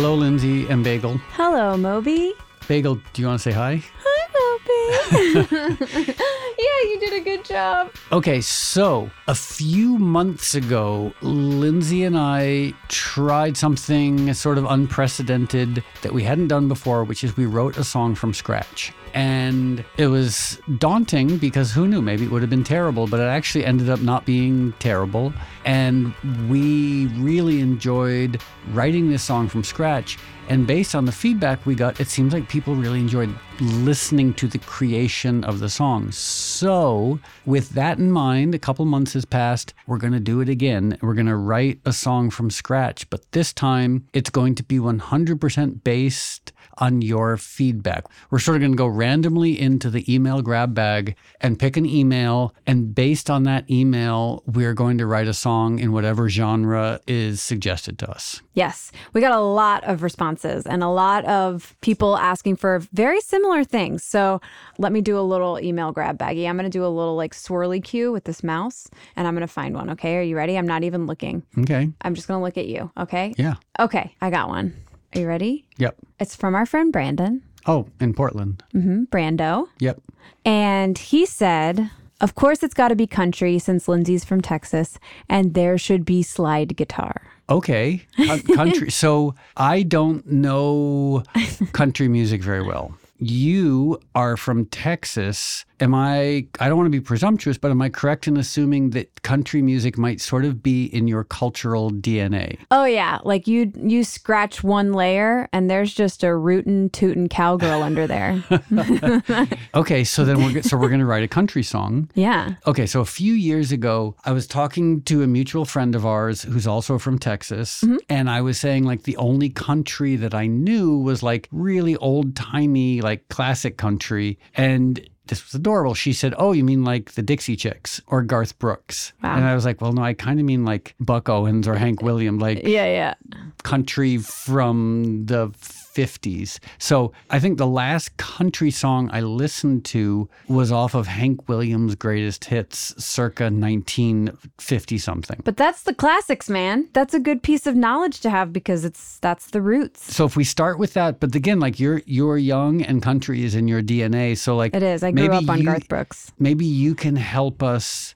Hello, Lindsay and Bagel. Hello, Moby. Bagel, do you want to say hi? Hi, Yeah, you did a good job. Okay, so a few months ago, Lindsay and I tried something sort of unprecedented that we hadn't done before, which is we wrote a song from scratch. And it was daunting because who knew? Maybe it would have been terrible, but it actually ended up not being terrible. And we really enjoyed writing this song from scratch. And based on the feedback we got, it seems like people really enjoyed listening to the creation of the song. So, with that in mind, a couple months has passed. We're going to do it again. We're going to write a song from scratch, but this time it's going to be 100% based on your feedback. We're sort of going to go randomly into the email grab bag and pick an email. And based on that email, we're going to write a song in whatever genre is suggested to us. Yes, we got a lot of responses and a lot of people asking for very similar things. So let me do a little email grab baggy. I'm going to do a little like swirly cue with this mouse and I'm going to find one. Okay. Are you ready? I'm not even looking. Okay. I'm just going to look at you. Okay. Yeah. Okay. I got one. Are you ready? Yep. It's from our friend Brandon. Oh, in Portland. Mm-hmm, Brando. Yep. And he said, Of course, it's got to be country since Lindsay's from Texas, and there should be slide guitar. Okay. Co- country. so I don't know country music very well. You are from Texas. Am I, I don't want to be presumptuous, but am I correct in assuming that country music might sort of be in your cultural DNA? Oh yeah, like you you scratch one layer and there's just a rootin' tootin' cowgirl under there. Okay, so then we're, so we're going to write a country song. Yeah. Okay, so a few years ago, I was talking to a mutual friend of ours who's also from Texas, mm-hmm. and I was saying like the only country that I knew was like really old timey, like classic country. And this was adorable. She said, Oh, you mean like the Dixie Chicks or Garth Brooks? Wow. And I was like, Well, no, I kind of mean like Buck Owens or Hank Williams, like Yeah, yeah. country from the 50s. So I think the last country song I listened to was off of Hank Williams' greatest hits circa 1950 something. But that's the classics, man. That's a good piece of knowledge to have because it's that's the roots. So if we start with that, but again, like you're you're young and country is in your DNA. So like It is. I grew up on you- Garth Brooks. maybe you can help us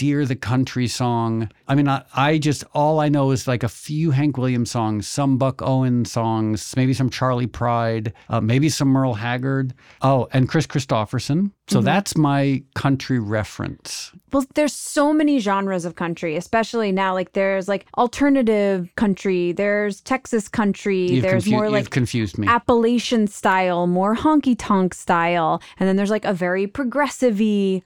steer the country song. I mean, I, I just, all I know is like a few Hank Williams songs, some Buck Owens songs, maybe some Charley Pride, uh, maybe some Merle Haggard. Oh, and Kris Kristofferson. So Mm-hmm. that's my country reference. Well, there's so many genres of country, especially now. Like there's like alternative country, there's Texas country, You've, there's confu- more like confused me. Appalachian style, more honky tonk style, and then there's like a very progressive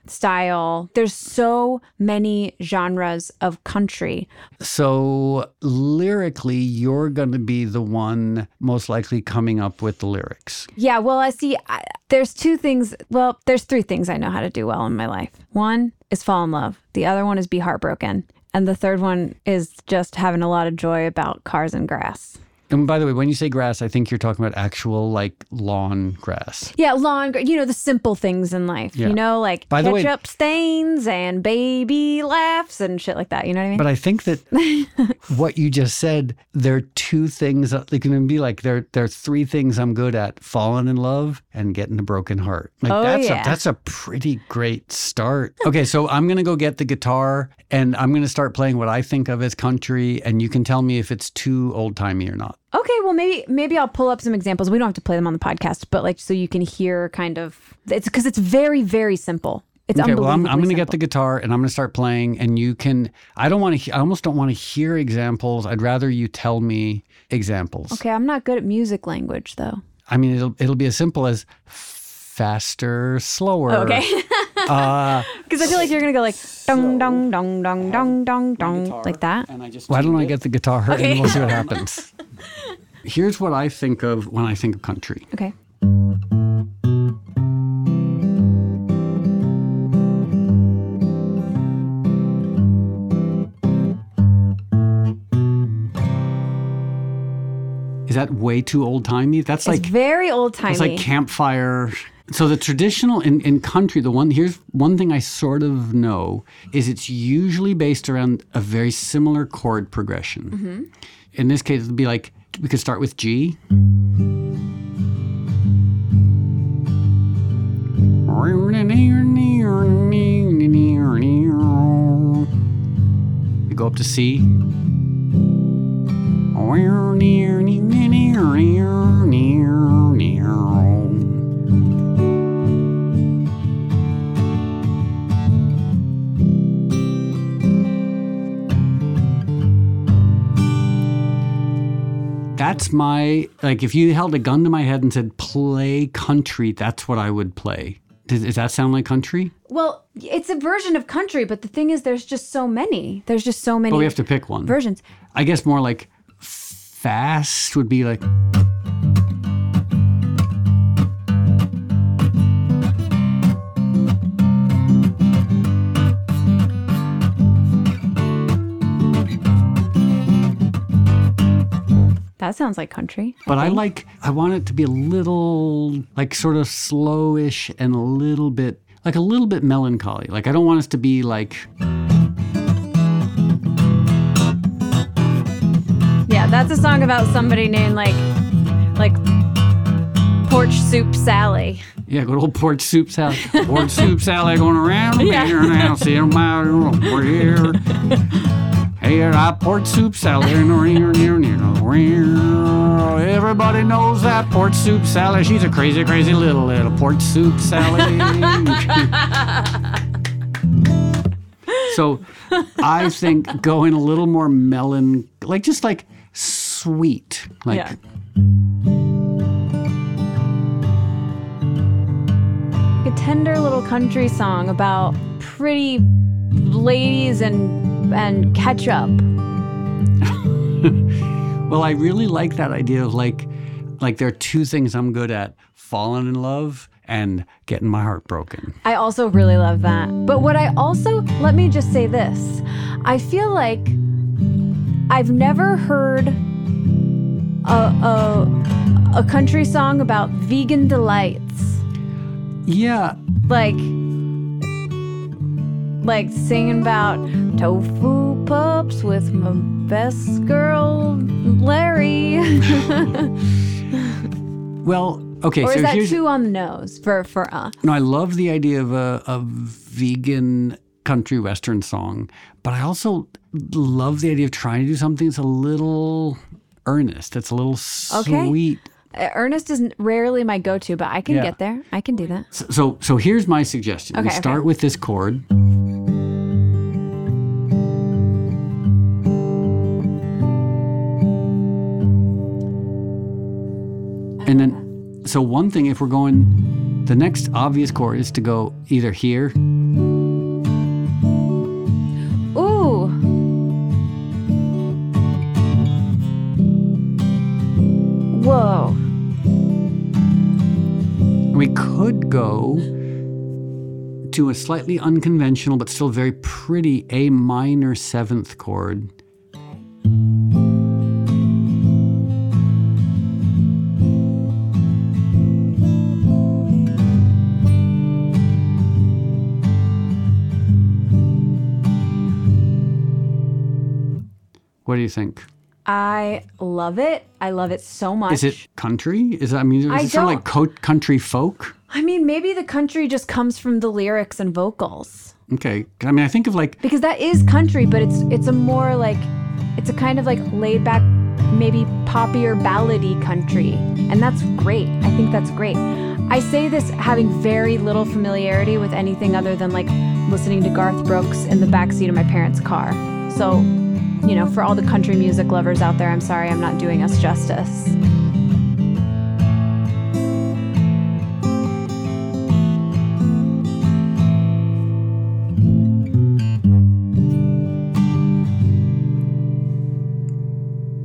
style. There's so many genres of country. so lyrically, you're going to be the one most likely coming up with the lyrics. Yeah, well, I see. I, there's two things. Well, there's three things I know how to do well in my life. One is fall in love. The other one is be heartbroken. And the third one is just having a lot of joy about cars and grass. And by the way, when you say grass, I think you're talking about actual like lawn grass. Yeah, lawn, you know, the simple things in life. Yeah. You know, like By the way- ketchup stains and baby laughs and shit like that. You know what I mean? But I think that what you just said, there are two things that they can be like there there are three things I'm good at: falling in love and getting a broken heart. Like Oh, that's yeah. a that's a pretty great start. Okay, so I'm gonna go get the guitar and I'm gonna start playing what I think of as country, and you can tell me if it's too old timey or not. Okay, well maybe maybe I'll pull up some examples. We don't have to play them on the podcast, but like so you can hear kind of it's because it's very very simple. It's Okay, well, I'm, I'm going to get the guitar and I'm going to start playing. And you can, I don't want to, I almost don't want to hear examples. I'd rather you tell me examples. Okay, I'm not good at music language though. I mean, it'll, it'll be as simple as faster, slower. Oh, Okay, Uh, because I feel like you're gonna go like dong dong dong dong dong dong dong like that. And I just why don't I get the guitar Okay. and we'll see what happens. Here's what I think of when I think of country. Okay. Is that way too old timey? That's It's like very old timey. It's like campfire. So the traditional in, in country, the one here's one thing I sort of know is it's usually based around a very similar chord progression. Mm-hmm. In this case, it'd be like we could start with G. We go up to C. That's my like. If you held a gun to my head and said play country, that's what I would play. Does, does that sound like country? Well, it's a version of country, but the thing is, there's just so many. There's just so many But we have to pick one. versions. I guess more like fast would be like. That sounds like country. But I like, I want it to be a little, like sort of slowish and a little bit, like a little bit melancholy. Like I don't want us to be like, Yeah, that's a song about somebody named like, like Porch Soup Sally. yeah, good old porch soup salad. porch soup salad going around here now. See them out over here. I porch soup salad. Everybody knows that port soup salad. She's a crazy, crazy little little port soup salad. so I think going a little more melon, like just like sweet, like Yeah. a tender little country song about pretty ladies and and ketchup. Well, I really like that idea of like, like there are two things I'm good at: falling in love and getting my heart broken. I also really love that. But what I also let me just say this. I feel like I've never heard a a, a country song about vegan delights. Yeah, Like like singing about tofu pups with my best girl Larry. well, okay. or so is that here's too on the nose for for uh no. I love the idea of a, a vegan country western song, but I also love the idea of trying to do something that's a little earnest. That's a little Okay. sweet. Uh, Ernest is rarely my go-to, but I can Yeah. get there. I can do that. So, so, so here's my suggestion. we Okay, okay. start with this chord. And then, so one thing, if we're going, the next obvious chord is to go either here. Ooh. Whoa. We could go to a slightly unconventional but still very pretty A minor seventh chord. What do you think? I love it. I love it so much. Is it country? Is that, I mean, is it sort of like co- country folk? I mean, maybe the country just comes from the lyrics and vocals. Okay. I mean, I think of like Because that is country, but it's it's a more like it's a kind of like laid back, maybe poppy or ballady country. And that's great. I think that's great. I say this having very little familiarity with anything other than like listening to Garth Brooks in the backseat of my parents' car. So, you know, for all the country music lovers out there, I'm sorry I'm not doing us justice.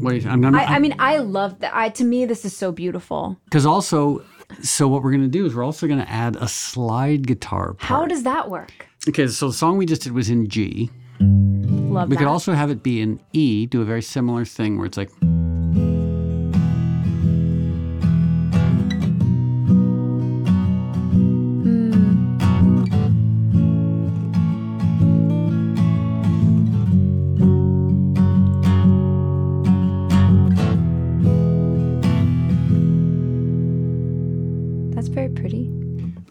do you, I'm not. I, I mean, I love that. I to me, this is so beautiful. Because also, so what we're going to do is we're also going to add a slide guitar part. How does that work? Okay, so the song we just did was in G. Love we that. could also have it be an E, do a very similar thing where it's like.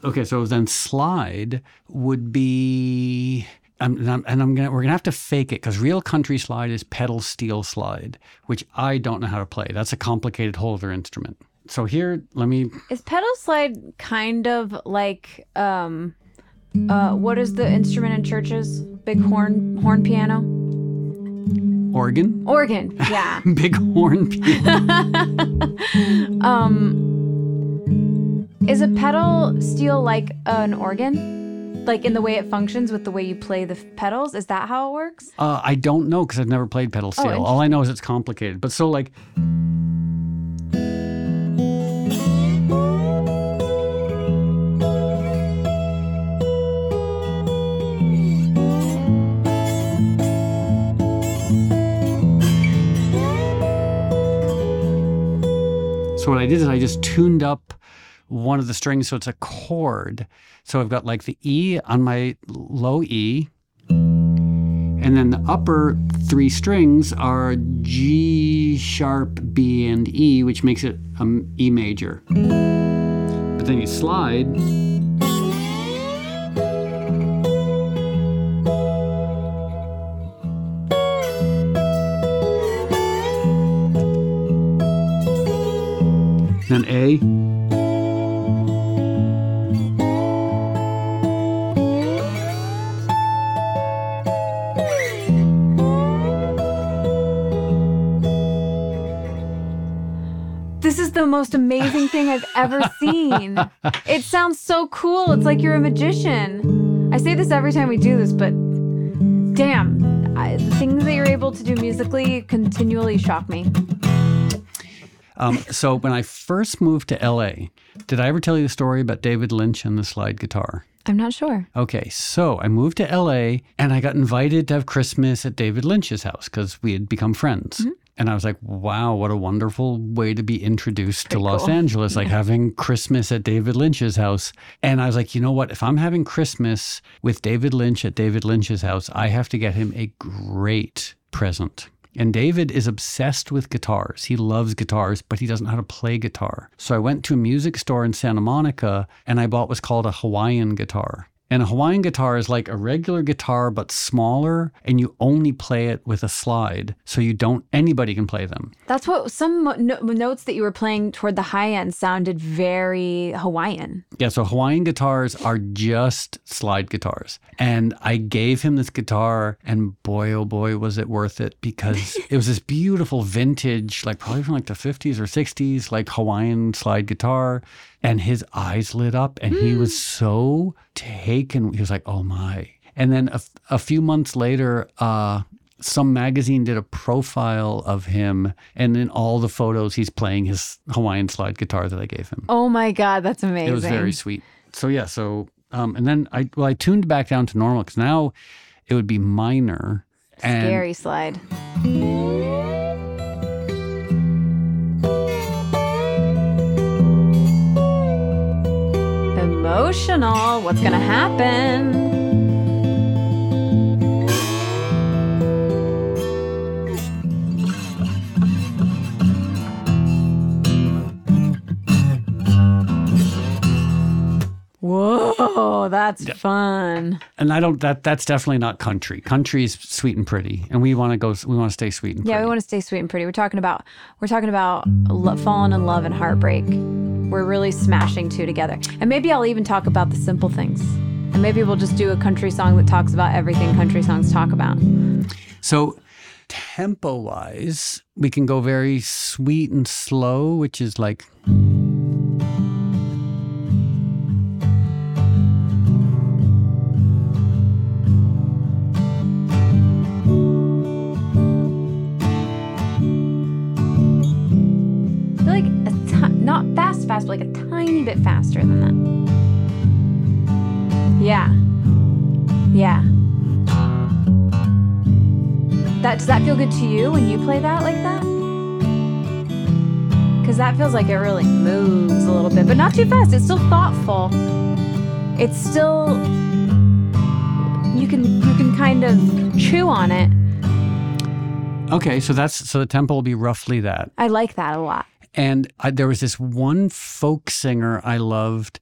Okay, so then slide would be um, and I'm, and I'm gonna we're gonna have to fake it because real country slide is pedal steel slide, which I don't know how to play. That's a complicated whole other instrument. So here, let me. Is pedal slide kind of like um uh what is the instrument in churches? Big horn horn piano? Organ, Organ. Yeah. big horn. piano. um is a pedal steel like an organ? Like in the way it functions with the way you play the pedals? Is that how it works? Uh, I don't know because I've never played pedal steel. interesting. All I know is it's complicated. But so like. So what I did is I just tuned up one of the strings so it's a chord. So I've got like the E on my low E, and then the upper three strings are G sharp, B, and E, which makes it um, E major. But then you slide. Then A. most amazing thing I've ever seen. It sounds so cool. It's like you're a magician. I say this every time we do this, but damn, I, the things that you're able to do musically continually shock me. Um, so when I first moved to LA, did I ever tell you the story about David Lynch and the slide guitar? I'm not sure. Okay, so I moved to LA and I got invited to have Christmas at David Lynch's house because we had become friends. And I was like, wow, what a wonderful way to be introduced to Los cool. Angeles, like having Christmas at David Lynch's house. And I was like, you know what? If I'm having Christmas with David Lynch at David Lynch's house, I have to get him a great present. And David is obsessed with guitars. He loves guitars, but he doesn't know how to play guitar. So I went to a music store in Santa Monica and I bought what's called a Hawaiian guitar. And a Hawaiian guitar is like a regular guitar, but smaller, and you only play it with a slide. So you don't, anybody can play them. That's what some no- notes that you were playing toward the high end sounded very Hawaiian. Yeah, so Hawaiian guitars are just slide guitars. And I gave him this guitar, and boy, oh boy, was it worth it because it was this beautiful vintage, like probably from like the 50s or 60s, like Hawaiian slide guitar. And his eyes lit up, and he was so taken. He was like, oh my. And then a, a few months later, uh, some magazine did a profile of him, and in all the photos, he's playing his Hawaiian slide guitar that I gave him. Oh my God, that's amazing. It was very sweet. So yeah, so um, and then I well I tuned back down to normal because now it would be minor. And Scary slide. Emotional. What's gonna happen? Whoa, that's fun. and I don't that that's definitely not country. Country is sweet and pretty, and we want to go. We want to stay sweet and Yeah, pretty. we want to stay sweet and pretty. We're talking about we're talking about lo- falling in love and heartbreak. We're really smashing two together. And maybe I'll even talk about the simple things. And maybe we'll just do a country song that talks about everything country songs talk about. So tempo wise, we can go very sweet and slow, which is like. Fast, but like a tiny bit faster than that. Yeah. Yeah. That does that feel good to you when you play that like that? Cause that feels like it really moves a little bit, but not too fast. It's still thoughtful. It's still you can you can kind of chew on it. Okay, so that's so the tempo will be roughly that. I like that a lot. And I, there was this one folk singer I loved,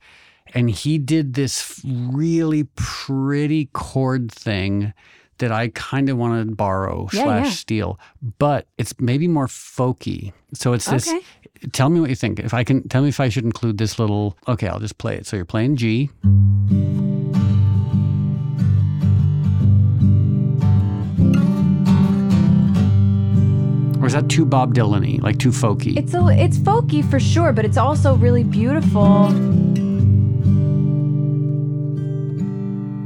and he did this really pretty chord thing that I kind of want to borrow Yeah, slash yeah. steal, but it's maybe more folky. So it's this. Okay. Tell me what you think. If I can, tell me if I should include this little. Okay, I'll just play it. So you're playing G. Or is that too Bob Dylan-y, like too folky? It's a, it's folky for sure, but it's also really beautiful.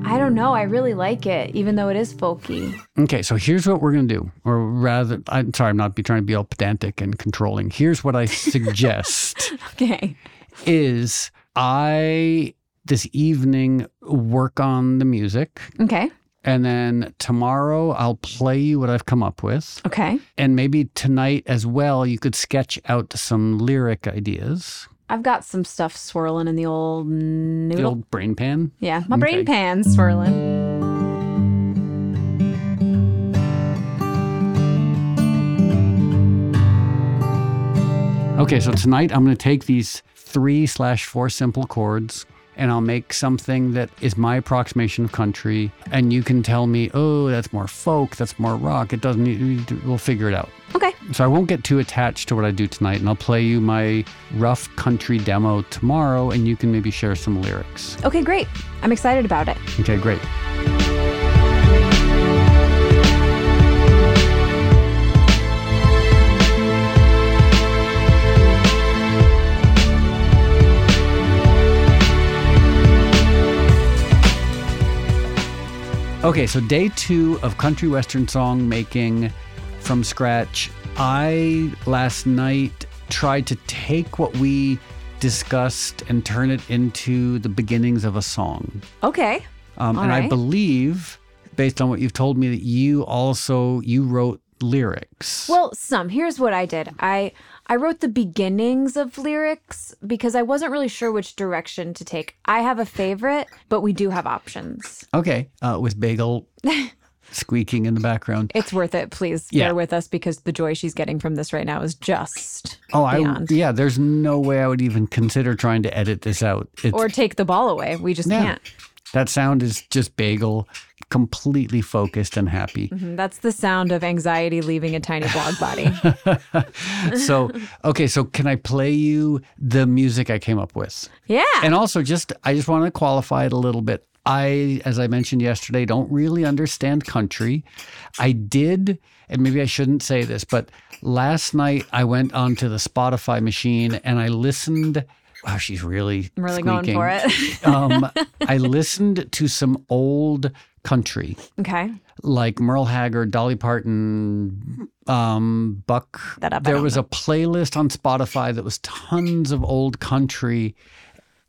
I don't know. I really like it, even though it is folky. Okay, so here's what we're going to do. Or rather, I'm sorry, I'm not be trying to be all pedantic and controlling. Here's what I suggest Okay. is I this evening work on the music Okay. And then tomorrow I'll play you what I've come up with. Okay. And maybe tonight as well you could sketch out some lyric ideas. I've got some stuff swirling in the old noodle. The old brain pan. yeah, my Okay. brain pan's swirling. Okay, so tonight I'm going to take these three slash four simple chords and I'll make something that is my approximation of country. And you can tell me, oh, that's more folk, that's more rock. It doesn't need, we'll figure it out. Okay. So I won't get too attached to what I do tonight and I'll play you my rough country demo tomorrow and you can maybe share some lyrics. Okay, great. I'm excited about it. Okay, great. Okay, so day two of country western song making from scratch. I last night tried to take what we discussed and turn it into the beginnings of a song. Okay. Um, and I believe, based on what you've told me, that you also you wrote lyrics. Well, some. Here's what I did. I I wrote the beginnings of lyrics because I wasn't really sure which direction to take. I have a favorite, but we do have options. okay, uh, with Bagel squeaking in the background. It's worth it. Please Yeah. bear with us because the joy she's getting from this right now is just Oh, I yeah. There's no way I would even consider trying to edit this out. It's, or take the ball away. We just Yeah. can't. that sound is just Bagel, completely focused and happy. Mhm. That's the sound of anxiety leaving a tiny blog body. so okay, so can I play you the music I came up with? Yeah. And also, just I just want to qualify it a little bit. I, as I mentioned yesterday, don't really understand country. I did, and maybe I shouldn't say this, but last night I went onto the Spotify machine and I listened. Wow, she's really I'm really going squeaking. for it. um, I listened to some old country, okay. like Merle Haggard, Dolly Parton, um, Buck. That up, there was a playlist on Spotify that was tons of old country,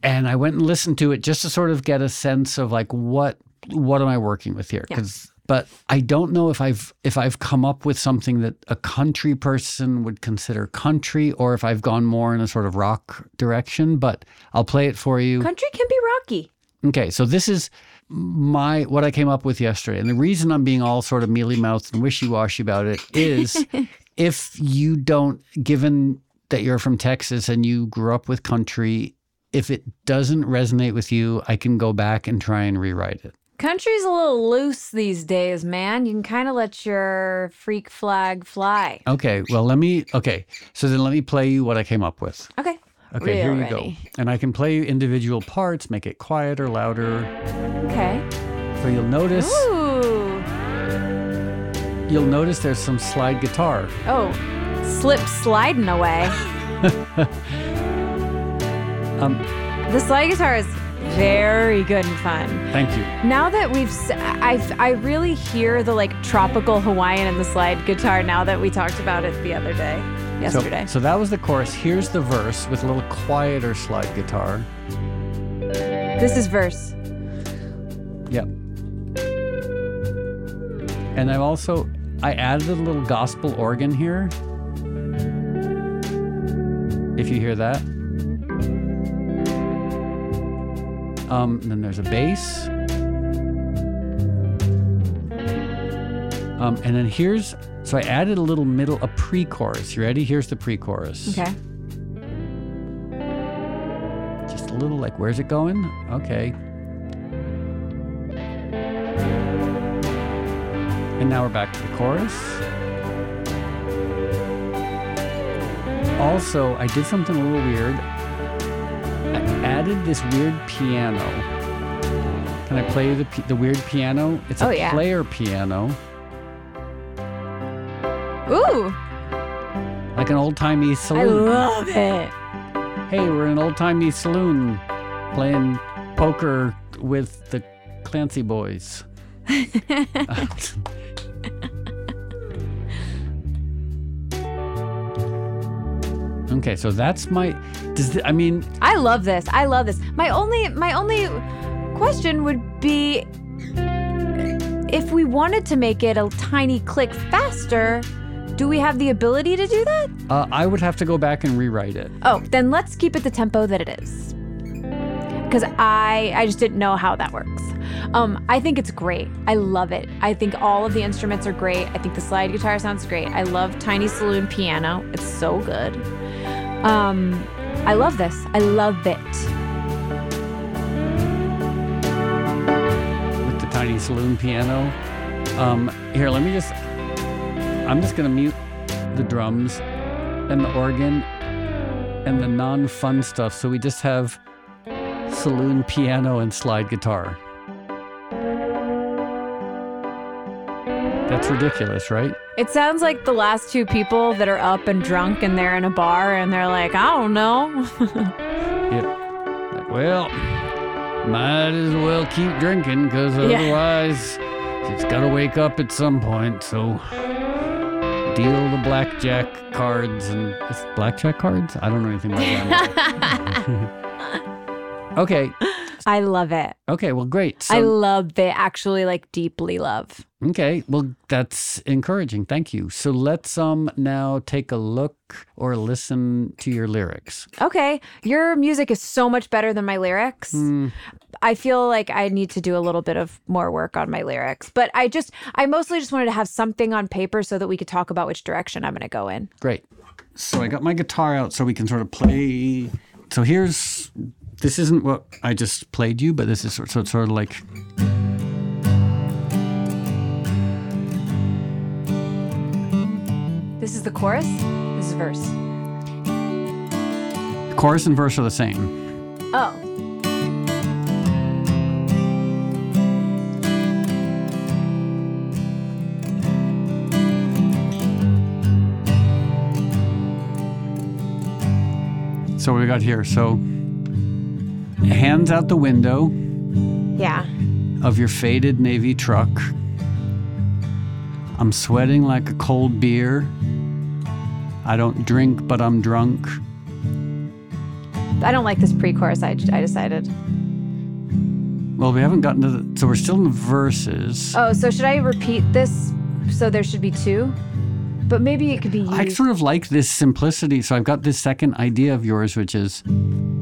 and I went and listened to it just to sort of get a sense of like what what am I working with here? Yeah. Because but I don't know if I've if I've come up with something that a country person would consider country, or if I've gone more in a sort of rock direction. But I'll play it for you. Country can be rocky. Okay, so this is my what I came up with yesterday, and the reason I'm being all sort of mealy mouthed and wishy washy about it is if you don't, given that you're from Texas and you grew up with country, if it doesn't resonate with you, I can go back and try and rewrite it. Country's a little loose these days, man. You can kind of let your freak flag fly. Okay, well let me. Okay, so then let me play you what I came up with. Okay. Okay, Real here you ready. go, and I can play individual parts, make it quieter, louder. Okay. So you'll notice. Ooh. You'll notice there's some slide guitar. Oh, slip sliding away. Um, the slide guitar is very good and fun. thank you. Now that we've, I I really hear the like tropical Hawaiian and the slide guitar now that we talked about it the other day, yesterday. So, so that was the chorus. Here's the verse with a little quieter slide guitar. this is verse. Yep. And I've also I added a little gospel organ here. If you hear that. Um, then there's a bass. Um, and then here's so I added a little middle a pre-chorus. You ready? Here's the pre-chorus. Okay. Just a little like, where's it going? Okay. And now we're back to the chorus. Also, I did something a little weird. I added this weird piano. Can I play the, the weird piano? It's a Oh, yeah. player piano, Ooh, like an old timey saloon. I love it. hey, we're in an old timey saloon playing poker with the Clancy boys. okay, so that's my. Does th- I mean I love this. I love this. My only my only question would be if we wanted to make it a tiny click faster, do we have the ability to do that? uh, I would have to go back and rewrite it. Oh, then let's keep it the tempo that it is. Cuz I I just didn't know how that works. Um I think it's great. I love it. I think all of the instruments are great. I think the slide guitar sounds great. I love Tiny Saloon piano. It's so good. Um I love this. I love it. with the tiny saloon piano. Um, here, let me just. I'm just gonna mute the drums and the organ and the non-fun stuff, so we just have saloon piano and slide guitar. That's ridiculous, right? It sounds like the last two people that are up and drunk and they're in a bar and they're like, I don't know. Yeah. Like, well, might as well keep drinking because Yeah. otherwise it's got to wake up at some point. So deal the blackjack cards and blackjack cards? I don't know anything about that. okay. I love it. Okay. Well, great. I love it. Actually, like deeply love. okay. Well, that's encouraging. Thank you. So let's um now take a look or listen to your lyrics. Okay. Your music is so much better than my lyrics. Hmm. I feel like I need to do a little bit of more work on my lyrics. But I just, I mostly just wanted to have something on paper so that we could talk about which direction I'm going to go in. Great. So I got my guitar out so we can sort of play. So here's this isn't what I just played you, but this is sort, so it's sort of like. This is the chorus. This is verse. Chorus and verse are the same. Oh. So we got here. So hands out the window Yeah. of your faded navy truck. I'm sweating like a cold beer. I don't drink, but I'm drunk. I don't like this pre chorus, I, I decided. Well, we haven't gotten to the. So we're still in the verses. Oh, so should I repeat this so there should be two? But maybe it could be you. I sort of like this simplicity. So I've got this second idea of yours, which is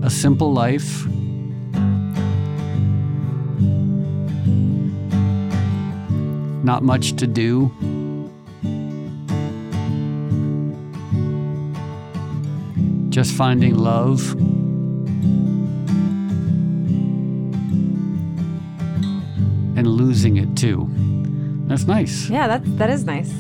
a simple life. Not much to do. Just finding love. And losing it too. That's nice. yeah, that, that is nice.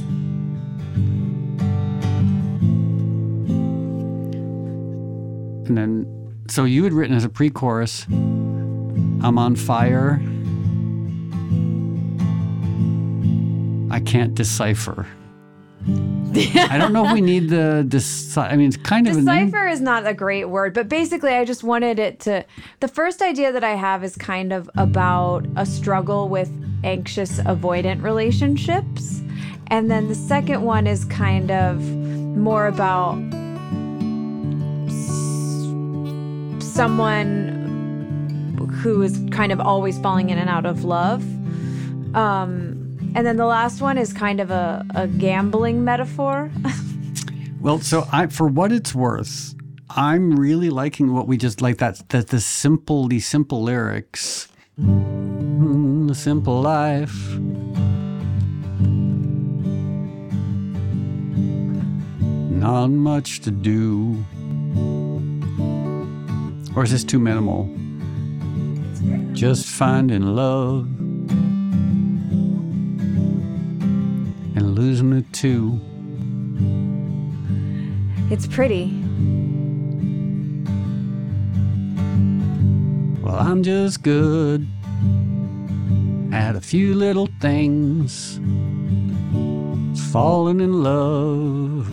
And then, so you had written as a pre chorus, I'm on fire. I can't decipher. I don't know if we need the decipher. I mean, it's kind of. Decipher is not a great word, but basically, I just wanted it to. The first idea that I have is kind of about a struggle with anxious avoidant relationships. And then the second one is kind of more about s- someone who is kind of always falling in and out of love. Um, and then the last one is kind of a, a gambling metaphor. Well, so I, for what it's worth, I'm really liking what we just like that that the simple, the simple lyrics, Mm, the simple life. Not much to do. Or is this too minimal? Just finding love losing it too. It's pretty. Well, I'm just good at a few little things. Falling in love,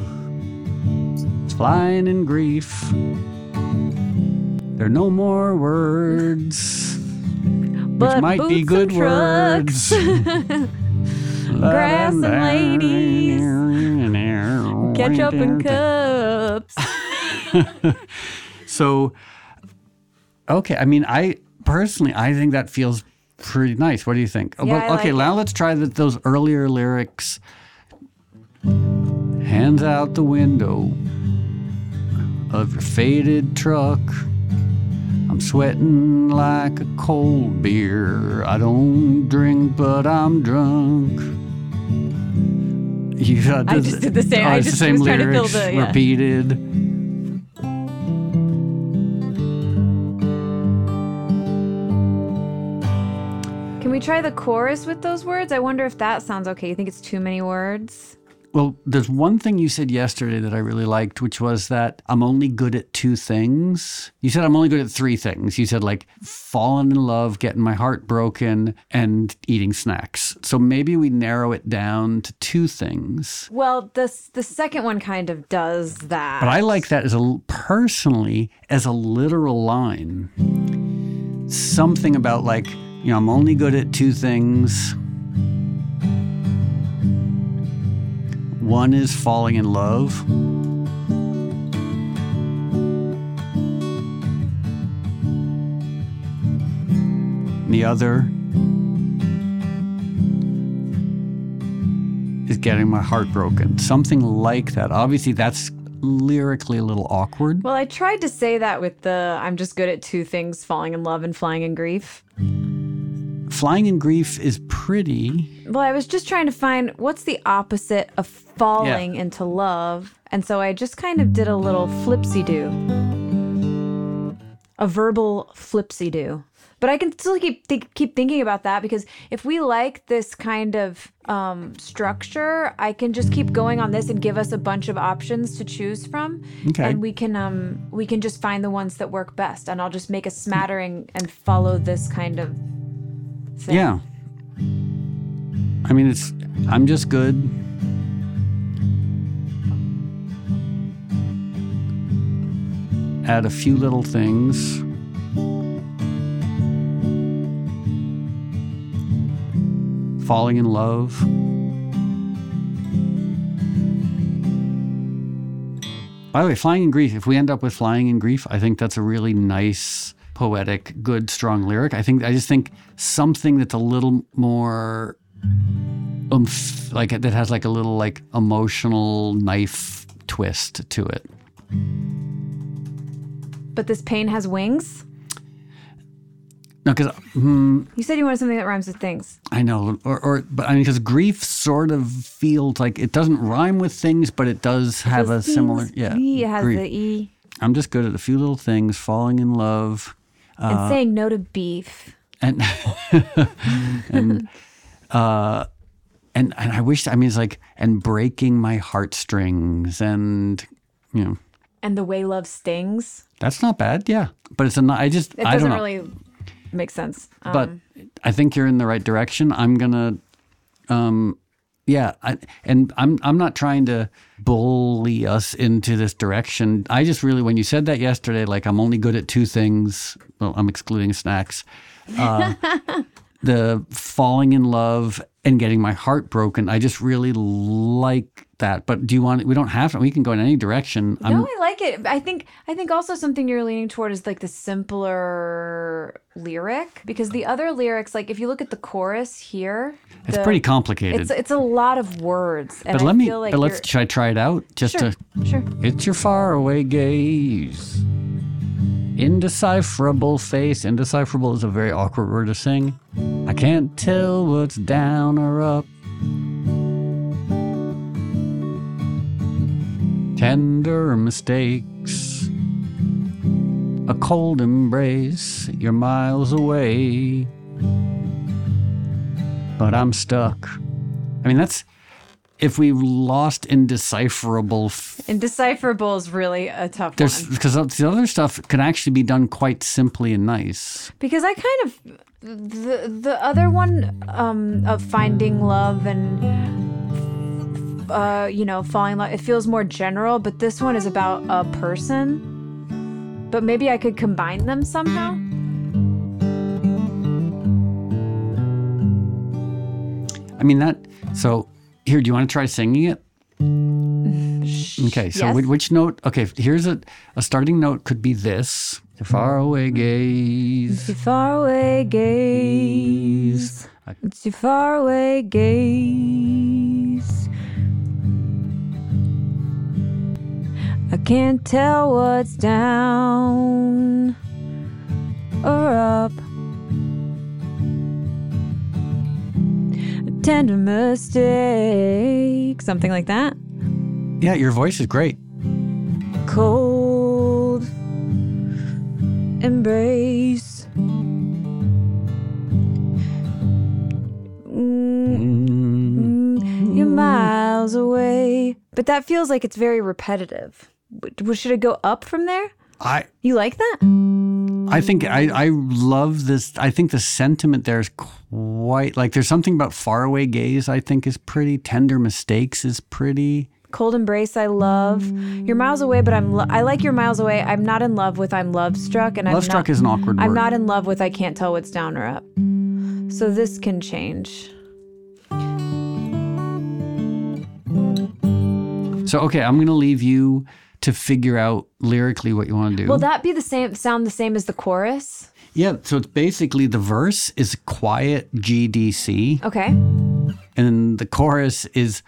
flying in grief. There are no more words, which But might be good trucks. words. Grass and ladies. Ketchup and cups. So, okay. I mean, I personally, I think that feels pretty nice. What do you think? Yeah, okay, like now let's try the, those earlier lyrics. Hands out the window of your faded truck. I'm sweating like a cold beer. I don't drink, but I'm drunk. You got I just did the same- Oh, I it's the just same was trying to fill lyrics the- yeah. repeated. Can we try the chorus with those words? I wonder if that sounds okay. You think it's too many words? Well, there's one thing you said yesterday that I really liked, which was that I'm only good at two things. You said I'm only good at three things. You said like falling in love, getting my heart broken, and eating snacks. So maybe we narrow it down to two things. Well, this the second one kind of does that. But I like that as a personally as a literal line. Something about like, you know, I'm only good at two things. One is falling in love. The other is getting my heart broken. Something like that. Obviously, that's lyrically a little awkward. Well, I tried to say that with the I'm just good at two things falling in love and flying in grief. Flying in grief is pretty. Well, I was just trying to find what's the opposite of falling into love. And so I just kind of did a little flipsy do. A verbal flipsy do. But I can still keep think, keep thinking about that because if we like this kind of um, structure, I can just keep going on this and give us a bunch of options to choose from, Okay. and we can um, we can just find the ones that work best. And I'll just make a smattering and follow this kind of thing. Yeah. I mean, it's. I'm just good. Add a few little things. Falling in love. By the way, flying in grief, if we end up with flying in grief, I think that's a really nice, poetic, good, strong lyric. I think I just think something that's a little more oomph, like it that has like a little like emotional knife twist to it. But this pain has wings. No, because mm, You said you wanted something that rhymes with things. I know, or, or but I mean, because grief sort of feels like it doesn't rhyme with things, but it does have a similar. Yeah, E has grief. the E. I'm just good at a few little things, falling in love, and saying no to beef. and and uh, and and I wish. I mean, it's like and breaking my heartstrings, and you know, And the way love stings. that's not bad. Yeah, but it's a. not- I just It I doesn't don't know. really make sense. Um, but I think you're in the right direction. I'm gonna, um, yeah, I, and I'm I'm not trying to bully us into this direction. I just really, when you said that yesterday, like I'm only good at two things. Well, I'm excluding snacks. Uh, the falling in love and getting my heart broken. I just really like that. But do you want? We don't have to. We can go in any direction. I'm, no, I like it. I think I think also something you're leaning toward is like the simpler lyric because the other lyrics, like if you look at the chorus here, it's the- pretty complicated. It's it's a lot of words. And but I let me. feel like but let's. Should I try it out? Just sure, to. sure. It's your faraway gaze. Indecipherable face. Indecipherable is a very awkward word to sing. I can't tell what's down or up. Tender mistakes. a cold embrace. You're miles away, but I'm stuck. I mean, that's if we lost indecipherable. F- Indecipherable is really a tough there's one. because the other stuff can actually be done quite simply and nice. Because I kind of the the other one um, of finding love and uh, you know falling in love. It feels more general, but this one is about a person. But maybe I could combine them somehow. I mean that. So here, do you want to try singing it? Mm, okay. So Yes. which, which note? Okay. Here's a a starting note. Could be this. Your far away gaze. The far away gaze. It's your faraway gaze. I can't tell what's down or up. Tender mistake, something like that. Yeah, your voice is great. Cold embrace. Mm, You're miles away. But that feels like it's very repetitive. Should it go up from there? I You like that? I think I I love this. I think the sentiment there is quite like there's something about faraway gaze. I think is pretty tender. Mistakes is pretty. Cold embrace, I love. You're miles away, but I'm. Lo- I like you're miles away. I'm not in love with I'm love struck, and I'm Love struck is an awkward I'm word. not in love with I can't tell what's down or up. So this can change. So okay, I'm gonna leave you to figure out lyrically what you want to do. Will that be the same? Sound the same as the chorus? yeah. So it's basically the verse is quiet GDC, Okay. and the chorus is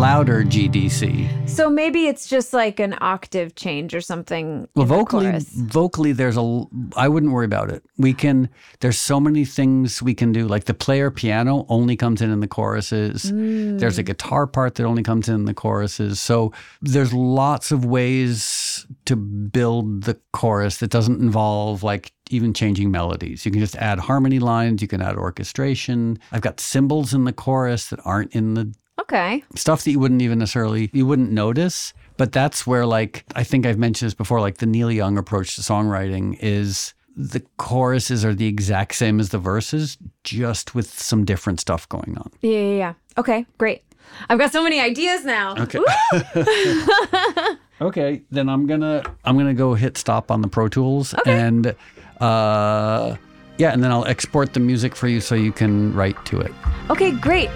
louder GDC. So maybe it's just like an octave change or something. Well, in the vocally, vocally, there's a. I wouldn't worry about it. We can. There's so many things we can do. Like the player piano only comes in in the choruses. Mm. There's a guitar part that only comes in in the choruses. So there's lots of ways to build the chorus that doesn't involve like even changing melodies. You can just add harmony lines. You can add orchestration. I've got cymbals in the chorus that aren't in the Okay. stuff that you wouldn't even necessarily you wouldn't notice but that's where like i think i've mentioned this before like the neil young approach to songwriting is the choruses are the exact same as the verses just with some different stuff going on Yeah, yeah, yeah. Okay, great. I've got so many ideas now. Okay. Okay then i'm gonna i'm gonna go hit stop on the pro tools and uh yeah and then i'll export the music for you so you can write to it Okay, great.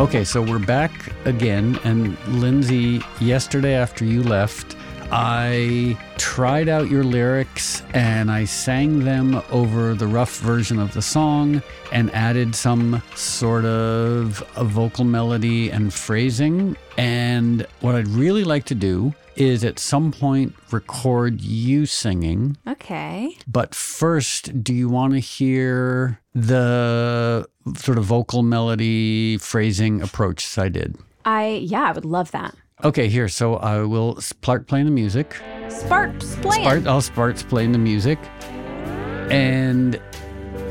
Okay, so we're back again. And Lindsay, yesterday after you left, I tried out your lyrics and I sang them over the rough version of the song and added some sort of vocal melody and phrasing. And what I'd really like to do is at some point record you singing. Okay. But first, do you want to hear the sort of vocal melody phrasing approach I did? I yeah, I would love that. Okay, here. So I will start playing the music. Sparks playing. Start, I'll start playing the music. And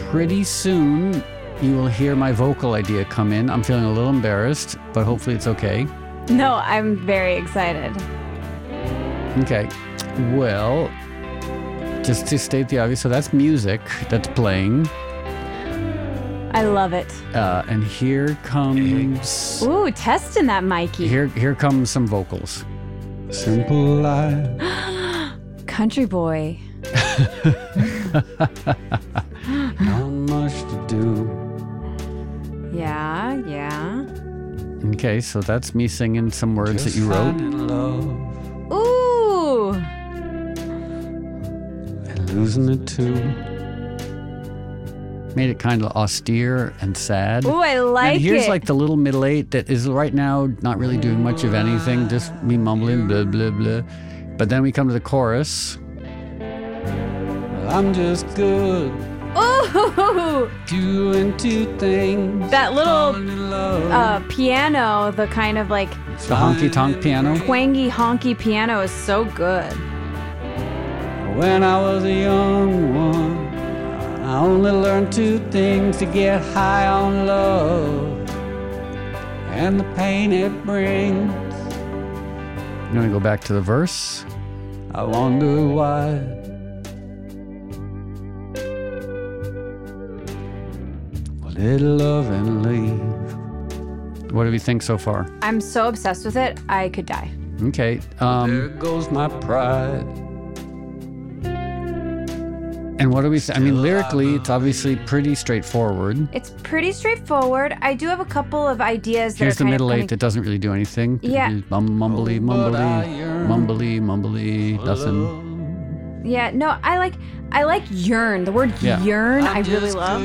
pretty soon you will hear my vocal idea come in. I'm feeling a little embarrassed, but hopefully it's okay. No, I'm very excited. Okay. Well, just to state the obvious, so that's music that's playing. I love it. Uh, and here comes. Ooh, testing that Mikey. Here, here comes some vocals. Simple life, Country boy. not much to do. Yeah, yeah. Okay, so that's me singing some words that you wrote. Losing it too. Made it kind of austere and sad. Ooh, I like and here's it. like the little middle eight that is right now not really doing much of anything, just me mumbling blah blah blah. But then we come to the chorus. I'm just good. Ooh, Doing two things. that little falling in love. uh, piano, the kind of like the honky tonk piano. twangy honky piano is so good. When I was a young one, I only learned two things to get high on love and the pain it brings. You want to go back to the verse? I wonder why. Little love and leave. What do we think so far? I'm so obsessed with it, I could die. Okay. Um, there goes my pride. And what do we say? I mean, lyrically, it's obviously pretty straightforward. It's pretty straightforward. I do have a couple of ideas that Here's are the kind middle of eight that doesn't really do anything. Yeah. Mum- mumbly, mumbly, mumbly, mumbly, nothing. Yeah, no, I like I like yearn. The word Yeah. yearn, I really love.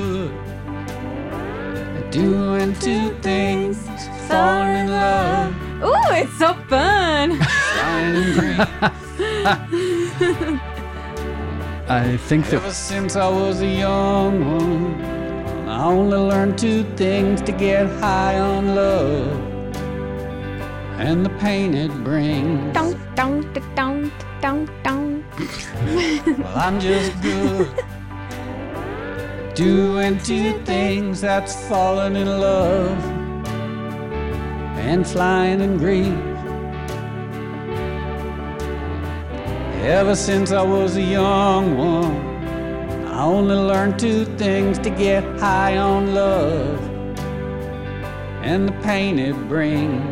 Doing two things, falling in love. Ooh, it's so fun. I think that ever since I was a young one, I only learned two things to get high on love and the pain it brings. dong, dong, da, dong, dong, dong. Well, I'm just good. Doing two things that's falling in love and flying in grief. Ever since I was a young one, I only learned two things to get high on love and the pain it brings.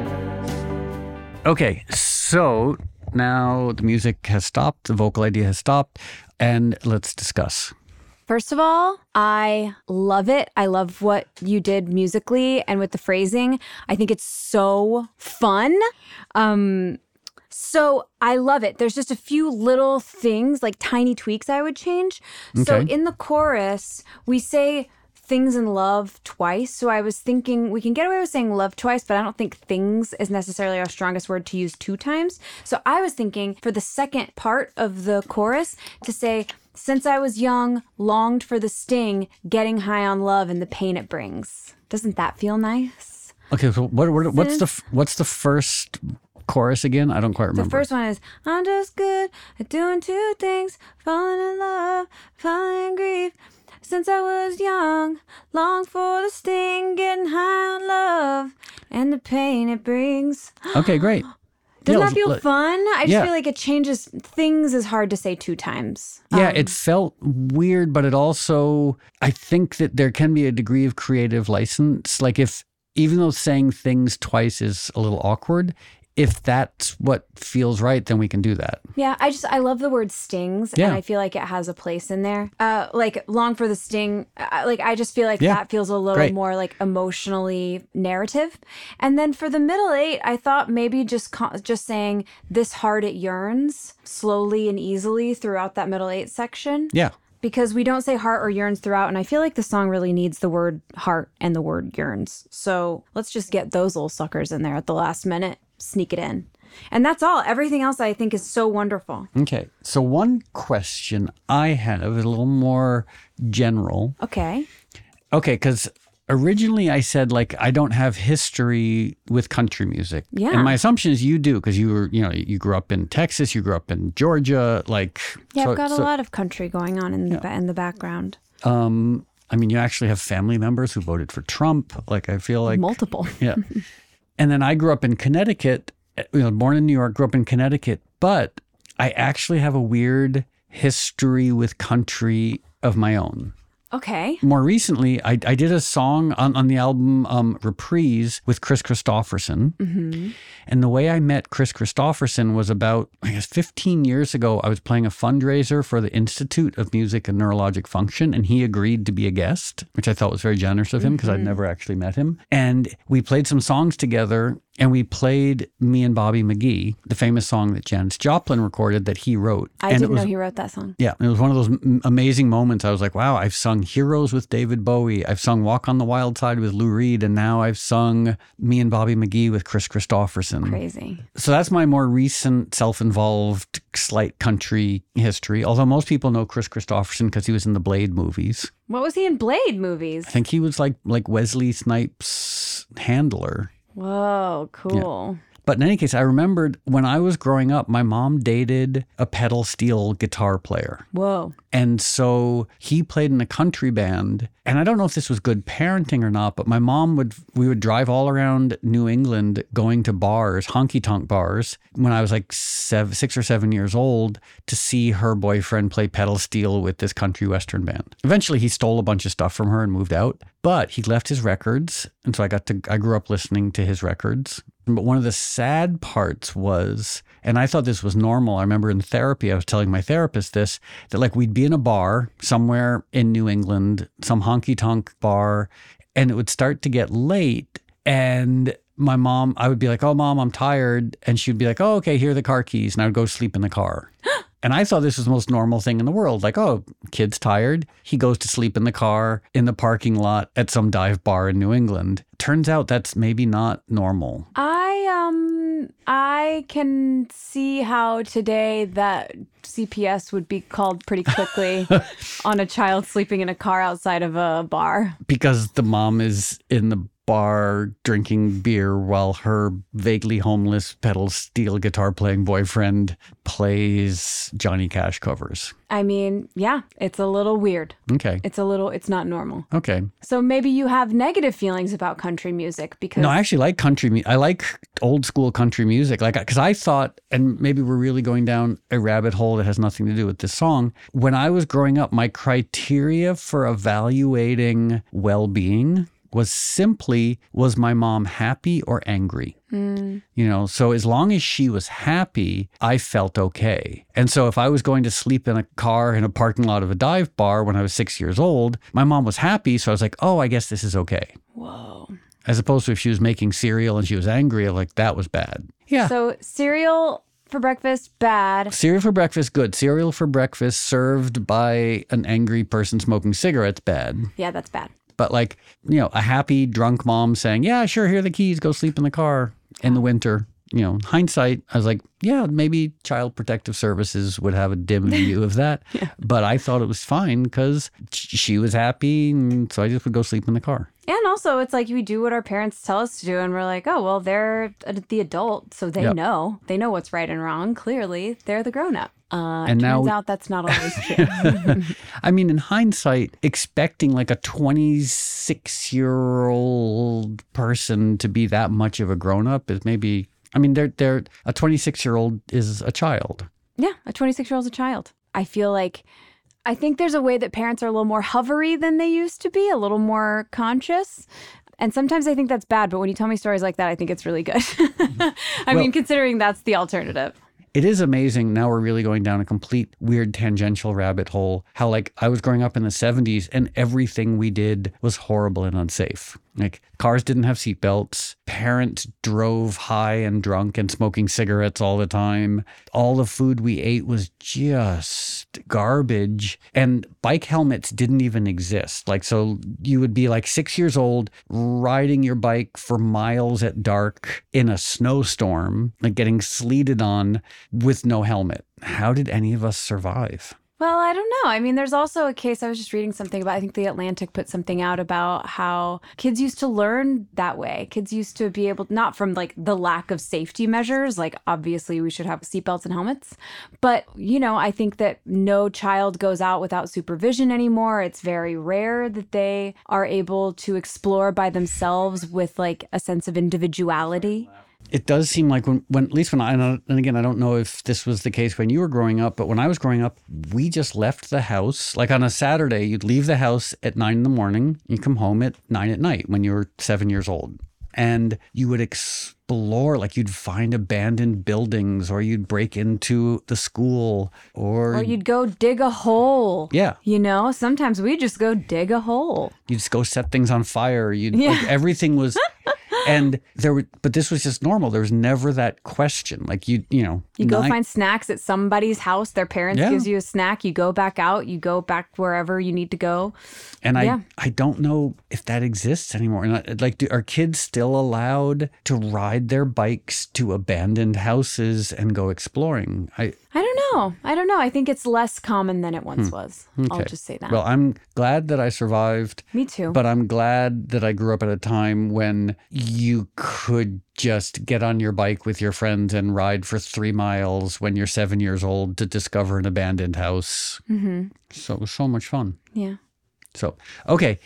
Okay, so now the music has stopped, the vocal idea has stopped, and let's discuss. First of all, I love it. I love what you did musically and with the phrasing. I think it's so fun. Um so I love it. There's just a few little things, like tiny tweaks I would change. So in the chorus, we say things in love twice. So I was thinking we can get away with saying love twice, but I don't think things is necessarily our strongest word to use two times. So I was thinking for the second part of the chorus to say, since I was young, longed for the sting, getting high on love and the pain it brings. Doesn't that feel nice? Okay, so what, what what's the what's the first chorus again? I don't quite remember. The first one is I'm just good at doing two things, falling in love, falling in grief. Since I was young, long for the sting, getting high on love and the pain it brings. Okay, great. Doesn't Yeah, that feel let- fun? I just yeah. feel like it changes. Things is hard to say two times. Yeah, Um, it felt weird, but it also, I think that there can be a degree of creative license. Like, if, even though saying things twice is a little awkward, if that's what feels right, then we can do that. Yeah, I just I love the word stings, Yeah. and I feel like it has a place in there. Uh, like long for the sting, uh, like I just feel like Yeah. that feels a little Great. more like emotionally narrative. And then for the middle eight, I thought maybe just co- just saying this heart it yearns slowly and easily throughout that middle eight section Yeah. because we don't say heart or yearns throughout, and I feel like the song really needs the word heart and the word yearns. So let's just get those little suckers in there at the last minute, sneak it in. And that's all. Everything else I think is so wonderful. Okay. So, one question I have is a little more general. Okay. Okay, because originally I said like I don't have history with country music. Yeah. And my assumption is you do because you were, you know, you grew up in Texas, you grew up in Georgia, like. Yeah, so- I've got so, a lot of country going on in the in the background. Um, I mean, you actually have family members who voted for Trump. Like, I feel like Multiple. yeah. And then I grew up in Connecticut, eh, you know, born in New York, grew up in Connecticut, but I actually have a weird history with country of my own. Okay. More recently, I, I did a song on, on the album um, Reprise with Kris Kristofferson. And the way I met Kris Kristofferson was about, I guess, 15 years ago. I was playing a fundraiser for the Institute of Music and Neurologic Function, and he agreed to be a guest, which I thought was very generous of him because I'd never actually met him. And we played some songs together. And we played me and Bobby McGee, the famous song that Janis Joplin recorded that he wrote. I and didn't was, know he wrote that song. Yeah, it was one of those m- amazing moments. I was like, wow, I've sung Heroes with David Bowie. I've sung Walk on the Wild Side with Lou Reed. And now I've sung Me and Bobby McGee with Kris Kristofferson. Crazy. So that's my more recent self involved slight country history. Although most people know Kris Kristofferson because he was in the Blade movies. What was he in Blade movies? I think he was like like Wesley Snipes' handler. Whoa, cool. But in any case, I remembered when I was growing up, my mom dated a pedal steel guitar player. Whoa. And so he played in a country band. And I don't know if this was good parenting or not, but my mom would, we would drive all around New England going to bars, honky tonk bars, when I was like seven, six or seven years old to see her boyfriend play pedal steel with this country western band. Eventually, he stole a bunch of stuff from her and moved out, but he left his records. And so I got to, I grew up listening to his records. But one of the sad parts was, and I thought this was normal. I remember in therapy, I was telling my therapist this that like we'd be in a bar somewhere in New England, some honky tonk bar, and it would start to get late. And my mom, I would be like, Oh, mom, I'm tired. And she'd be like, Oh, okay, here are the car keys. And I would go sleep in the car. And I thought this was the most normal thing in the world. Like, oh, kid's tired. He goes to sleep in the car in the parking lot at some dive bar in New England. Turns out that's maybe not normal. I um I can see how today that CPS would be called pretty quickly on a child sleeping in a car outside of a bar. Because the mom is in the bar drinking beer while her vaguely homeless pedal steel guitar playing boyfriend plays Johnny Cash covers. I mean, yeah, it's a little weird. Okay. It's a little it's not normal. Okay. So maybe you have negative feelings about country music because No, I actually like country music. I like old school country music. Like, because I thought, and maybe we're really going down a rabbit hole that has nothing to do with this song. When I was growing up, my criteria for evaluating well being was simply was my mom happy or angry? Mm. You know, so as long as she was happy, I felt okay. And so if I was going to sleep in a car in a parking lot of a dive bar when I was six years old, my mom was happy. So I was like, oh, I guess this is okay whoa. as opposed to if she was making cereal and she was angry, like that was bad. Yeah. So cereal for breakfast bad. cereal for breakfast, good. Cereal for breakfast served by an angry person smoking cigarettes, bad. Yeah, that's bad. But like, you know, a happy drunk mom saying, yeah, sure, here are the keys, go sleep in the car in the winter. You know, hindsight, I was like, yeah, maybe Child Protective Services would have a dim view of that. But I thought it was fine because she was happy. And so I just would go sleep in the car. And also, it's like we do what our parents tell us to do, and we're like, oh, well, they're the adult, so they Yep. know. They know what's right and wrong. Clearly, they're the grown up. Uh, And now- turns out that's not always true. I mean, in hindsight, expecting like a 26 year old person to be that much of a grown up is maybe, I mean, they're, they're, a 26 year old is a child. yeah, a 26 year old is a child. I feel like I think there's a way that parents are a little more hovery than they used to be, a little more conscious. And sometimes I think that's bad, but when you tell me stories like that, I think it's really good. I mean, considering that's the alternative. It is amazing. Now we're really going down a complete weird tangential rabbit hole. How, like, I was growing up in the 70s and everything we did was horrible and unsafe. Like, cars didn't have seatbelts. Parents drove high and drunk and smoking cigarettes all the time. All the food we ate was just garbage. And bike helmets didn't even exist. Like, so you would be like six years old, riding your bike for miles at dark in a snowstorm, like getting sleeted on with no helmet. How did any of us survive? Well, I don't know. I mean, there's also a case I was just reading something about. I think the Atlantic put something out about how kids used to learn that way. Kids used to be able, not from like the lack of safety measures, like obviously we should have seatbelts and helmets, but you know, I think that no child goes out without supervision anymore. It's very rare that they are able to explore by themselves with like a sense of individuality. It does seem like when, when at least when I, and again, I don't know if this was the case when you were growing up, but when I was growing up, we just left the house. Like on a Saturday, you'd leave the house at nine in the morning, you come home at nine at night when you were seven years old. And you would explore, like you'd find abandoned buildings or you'd break into the school or, Or you'd go dig a hole. yeah, You know, sometimes we just go dig a hole. you'd just go set things on fire. You'd Yeah. like everything was and there were, but this was just normal. There was never that question. Like you, you know, You go nine- find snacks at somebody's house. Their parents Yeah. gives you a snack. You go back out. You go back wherever you need to go. And I, Yeah. I don't know if that exists anymore. And I, like, do, are kids still allowed to ride their bikes to abandoned houses and go exploring? I I don't know. I don't know. I think it's less common than it once was. I'll Hmm. just say that. Well, I'm glad that I survived. Me too. But I'm glad that I grew up at a time when you could just get on your bike with your friends and ride for three miles when you're seven years old to discover an abandoned house. hmm So it was so much fun. Yeah. So, okay,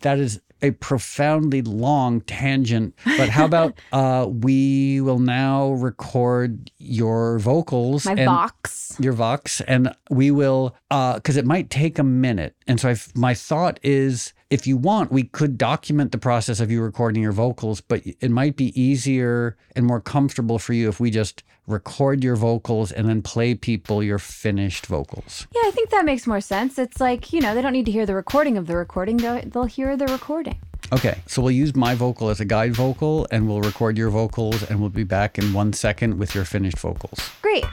that is a profoundly long tangent. But how about uh, we will now record your vocals My and box. your vox, and we will because it might take a minute. And so, I've, my thought is, if you want, we could document the process of you recording your vocals, but it might be easier and more comfortable for you if we just record your vocals and then play people your finished vocals. Yeah, I think that makes more sense. It's like, you know, they don't need to hear the recording of the recording. They'll, they'll hear the recording. Okay, so we'll use my vocal as a guide vocal and we'll record your vocals and we'll be back in one second with your finished vocals. Great.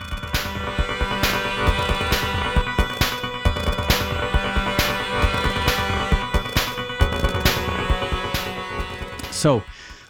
So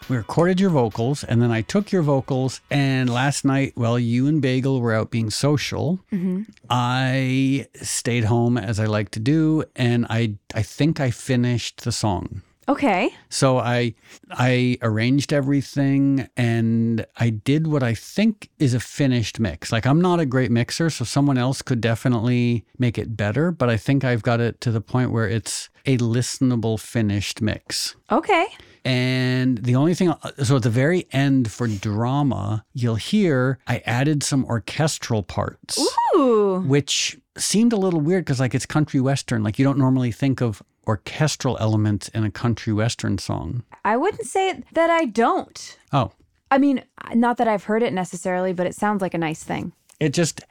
we recorded your vocals and then I took your vocals and last night while you and Bagel were out being social, mm-hmm. I stayed home as I like to do and I I think I finished the song. Okay. So I I arranged everything and I did what I think is a finished mix. Like I'm not a great mixer, so someone else could definitely make it better, but I think I've got it to the point where it's a listenable finished mix. Okay. And the only thing, so at the very end for drama, you'll hear I added some orchestral parts, Ooh. which seemed a little weird because, like, it's country western. Like, you don't normally think of orchestral elements in a country western song. I wouldn't say that I don't. Oh, I mean, not that I've heard it necessarily, but it sounds like a nice thing. It just,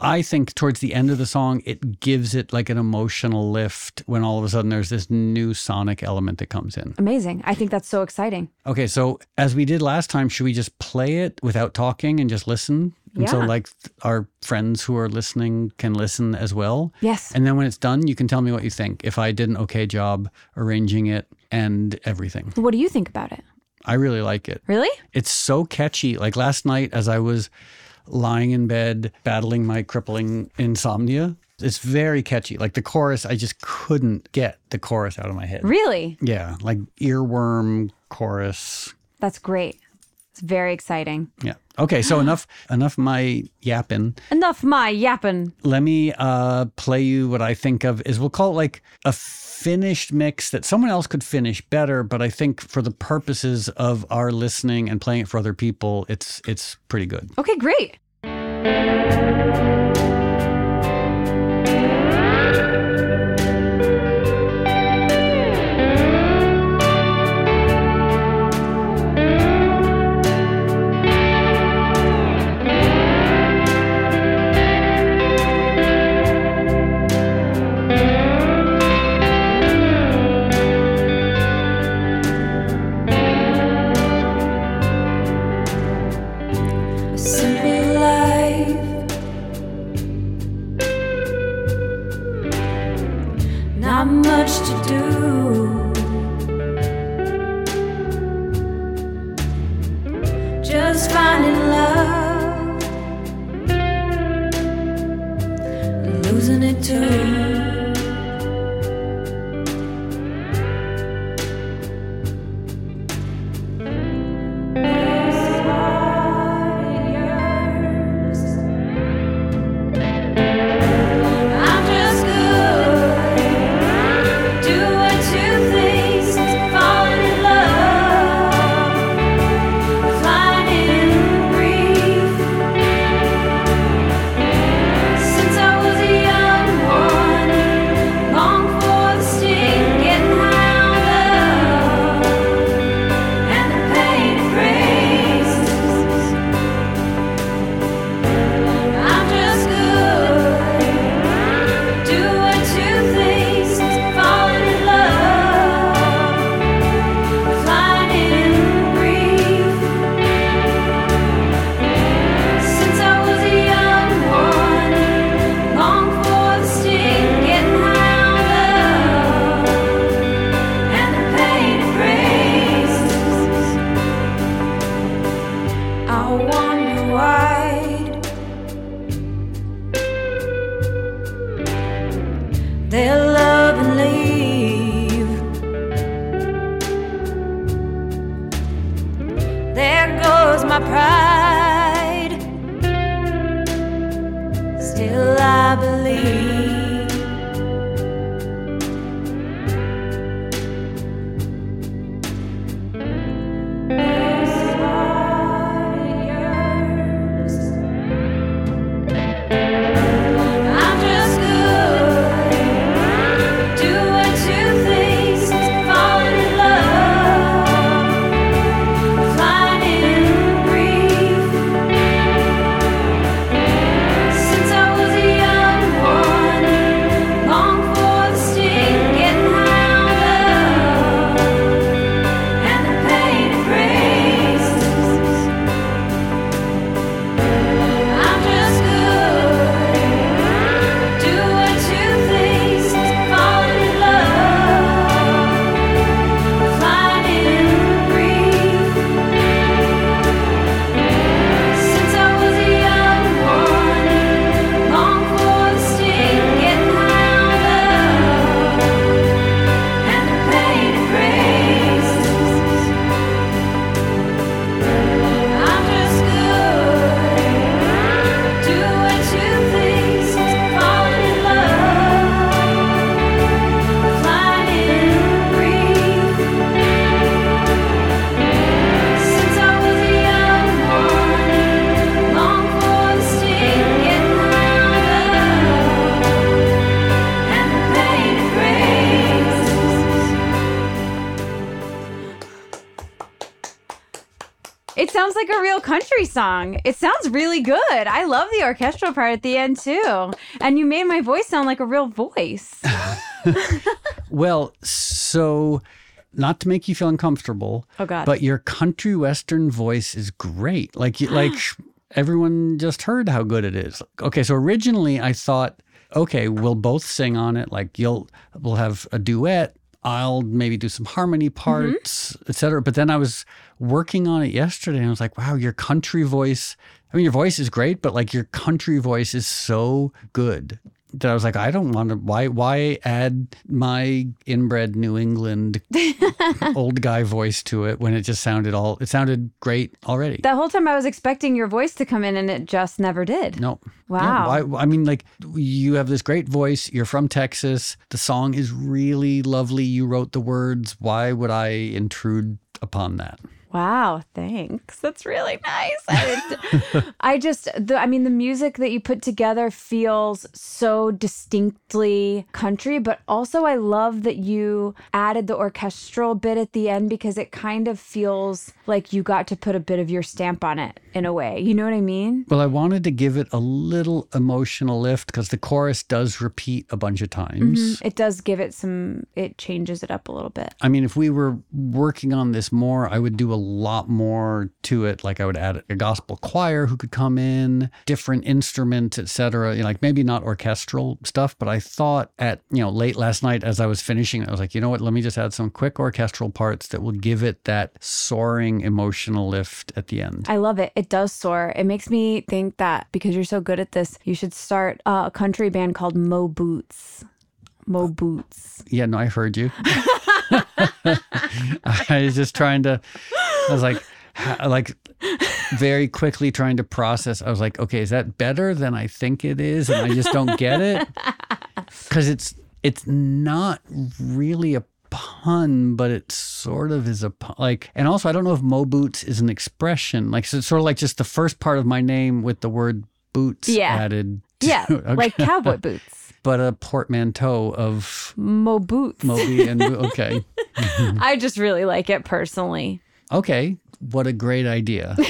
I think towards the end of the song, it gives it like an emotional lift when all of a sudden there's this new sonic element that comes in. Amazing. I think that's so exciting. Okay, so as we did last time, should we just play it without talking and just listen? And so, like, our friends who are listening can listen as well. Yes. And then when it's done, you can tell me what you think. If I did an okay job arranging it and everything, What do you think about it? I really like it. Really? It's so catchy. Like last night, as I was lying in bed battling my crippling insomnia, it's very catchy. Like the chorus, I just couldn't get the chorus out of my head. Really? Yeah, like earworm chorus. That's great. It's very exciting. Yeah. Okay. So enough enough my yapping. Enough my yapping. Let me uh, play you what I think of is we'll call it like a finished mix that someone else could finish better, but I think for the purposes of our listening and playing it for other people, it's it's pretty good. Okay, great. Song. It sounds really good. I love the orchestral part at the end too. And you made my voice sound like a real voice. Well, so not to make you feel uncomfortable, Oh, God. but your country western voice is great. Like like everyone just heard how good it is. Okay, so originally I thought, okay, we'll both sing on it. Like you'll we'll have a duet. I'll maybe do some harmony mm-hmm. parts, etc. But then I was working on it yesterday and I was like, wow, your country voice. I mean, your voice is great, but like your country voice is so good that I was like, I don't want to. Why? Why add my inbred New England old guy voice to it when it just sounded all? It sounded great already. the whole time I was expecting your voice to come in and it just never did. no. Wow. Yeah, why, I mean, like, you have this great voice. You're from Texas. The song is really lovely. You wrote the words. Why would I intrude upon that? Wow, thanks. That's really nice. I, I just, the, I mean, the music that you put together feels so distinctly country, but also I love that you added the orchestral bit at the end because it kind of feels like you got to put a bit of your stamp on it in a way. You know what I mean? Well, I wanted to give it a little emotional lift because the chorus does repeat a bunch of times. Mm-hmm. It does give it some, it changes it up a little bit. I mean, if we were working on this more, I would do a lot more to it. Like I would add a gospel choir who could come in, different instruments, etc. You know, like maybe not orchestral stuff, but I thought at you know late last night as I was finishing, I was like, you know what? Let me just add some quick orchestral parts that will give it that soaring emotional lift at the end. I love it. It does soar. It makes me think that because you're so good at this, you should start a country band called Mo Boots. Mo Boots. Yeah, no, I heard you. I was just trying to. I was like, like very quickly trying to process. I was like, okay, is that better than I think it is, and I just don't get it because it's it's not really a pun, but it sort of is a pun. Like, and also I don't know if Mo Boots is an expression. Like, so it's sort of like just the first part of my name with the word boots Yeah. added. to Yeah. Okay. like cowboy boots. But a portmanteau of Mo Boots. Moby and okay. I just really like it personally. Okay, what a great idea.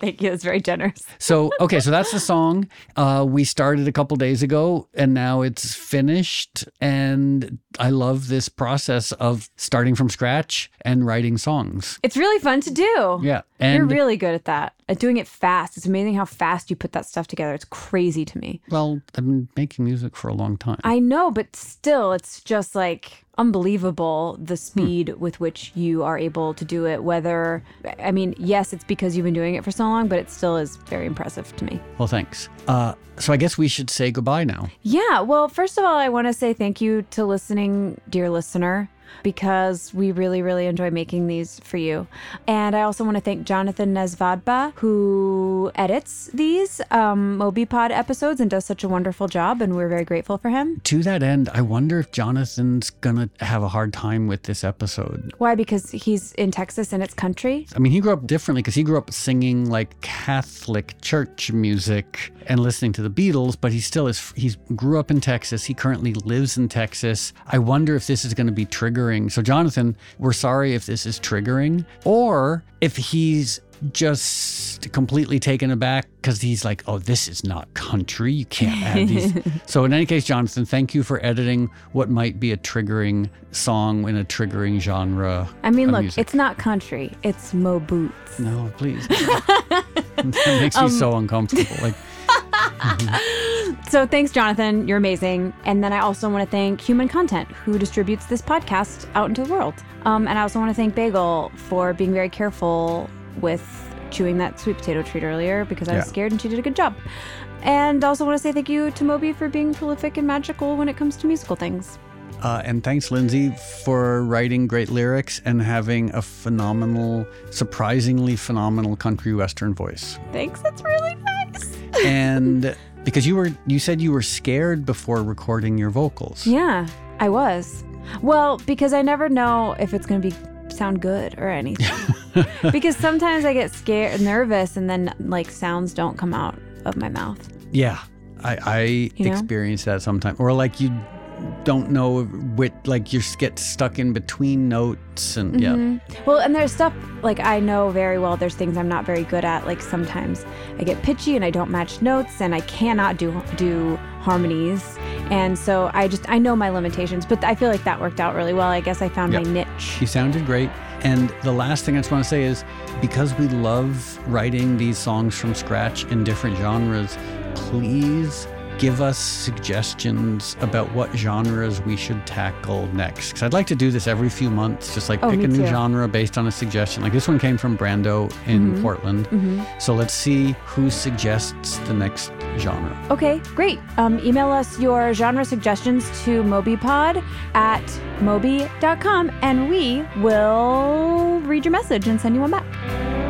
Thank you. It's very generous. So, okay, so that's the song. Uh, we started a couple days ago and now it's finished. And I love this process of starting from scratch and writing songs. It's really fun to do. Yeah. And You're really good at that. At doing it fast. It's amazing how fast you put that stuff together. It's crazy to me. well, I've been making music for a long time. I know, but still, it's just like unbelievable the speed with which you are able to do it. Whether, I mean, yes, it's because you've been doing it for so long, but it still is very impressive to me. well, thanks. Uh, so I guess we should say goodbye now. Yeah. Well, first of all, I want to say thank you to listening, dear listener, because we really, really enjoy making these for you. And I also want to thank Jonathan Nesvadba, who edits these um, MobyPod episodes and does such a wonderful job. And we're very grateful for him. To that end, I wonder if Jonathan's gonna have a hard time with this episode. Why? Because he's in Texas and it's country. I mean, he grew up differently because he grew up singing like Catholic church music and listening to the Beatles, but he still is. He grew up in Texas. He currently lives in Texas. I wonder if this is going to be triggering. So, Jonathan, we're sorry if this is triggering, or if he's just completely taken aback because he's like, oh, this is not country. You can't have these. so, in any case, Jonathan, thank you for editing what might be a triggering song in a triggering genre. I mean, look, music. it's not country, it's Mo Boots. No, please. that makes me um, so uncomfortable. Like, So thanks, Jonathan. You're amazing. And then I also want to thank Human Content, who distributes this podcast out into the world. Um, and I also want to thank Bagel for being very careful with chewing that sweet potato treat earlier because I was Yeah. scared and she did a good job. And also want to say thank you to Moby for being prolific and magical when it comes to musical things. uh, and thanks, Lindsay, for writing great lyrics and having a phenomenal, surprisingly phenomenal country western voice. Thanks. That's really nice. And because you were, you said you were scared before recording your vocals. Yeah, I was. Well, because I never know if it's going to be sound good or anything. because sometimes I get scared, nervous, and then like sounds don't come out of my mouth. Yeah, I, I You know? experience that sometimes, or like you don't know which, like you get stuck in between notes, and yeah. Mhm. Well, and there's stuff like I know very well. There's things I'm not very good at. Like sometimes I get pitchy and I don't match notes, and I cannot do do harmonies. And so I just I know my limitations, but I feel like that worked out really well. I guess I found Yep. my niche. You sounded great. And the last thing I just want to say is because we love writing these songs from scratch in different genres, please give us suggestions about what genres we should tackle next. Because I'd like to do this every few months, just like Oh, pick a new too. genre based on a suggestion. Like this one came from Brando in Mm-hmm. Portland. So let's see who suggests the next genre. Okay, great. Um, email us your genre suggestions to mobypod at moby.com and we will read your message and send you one back.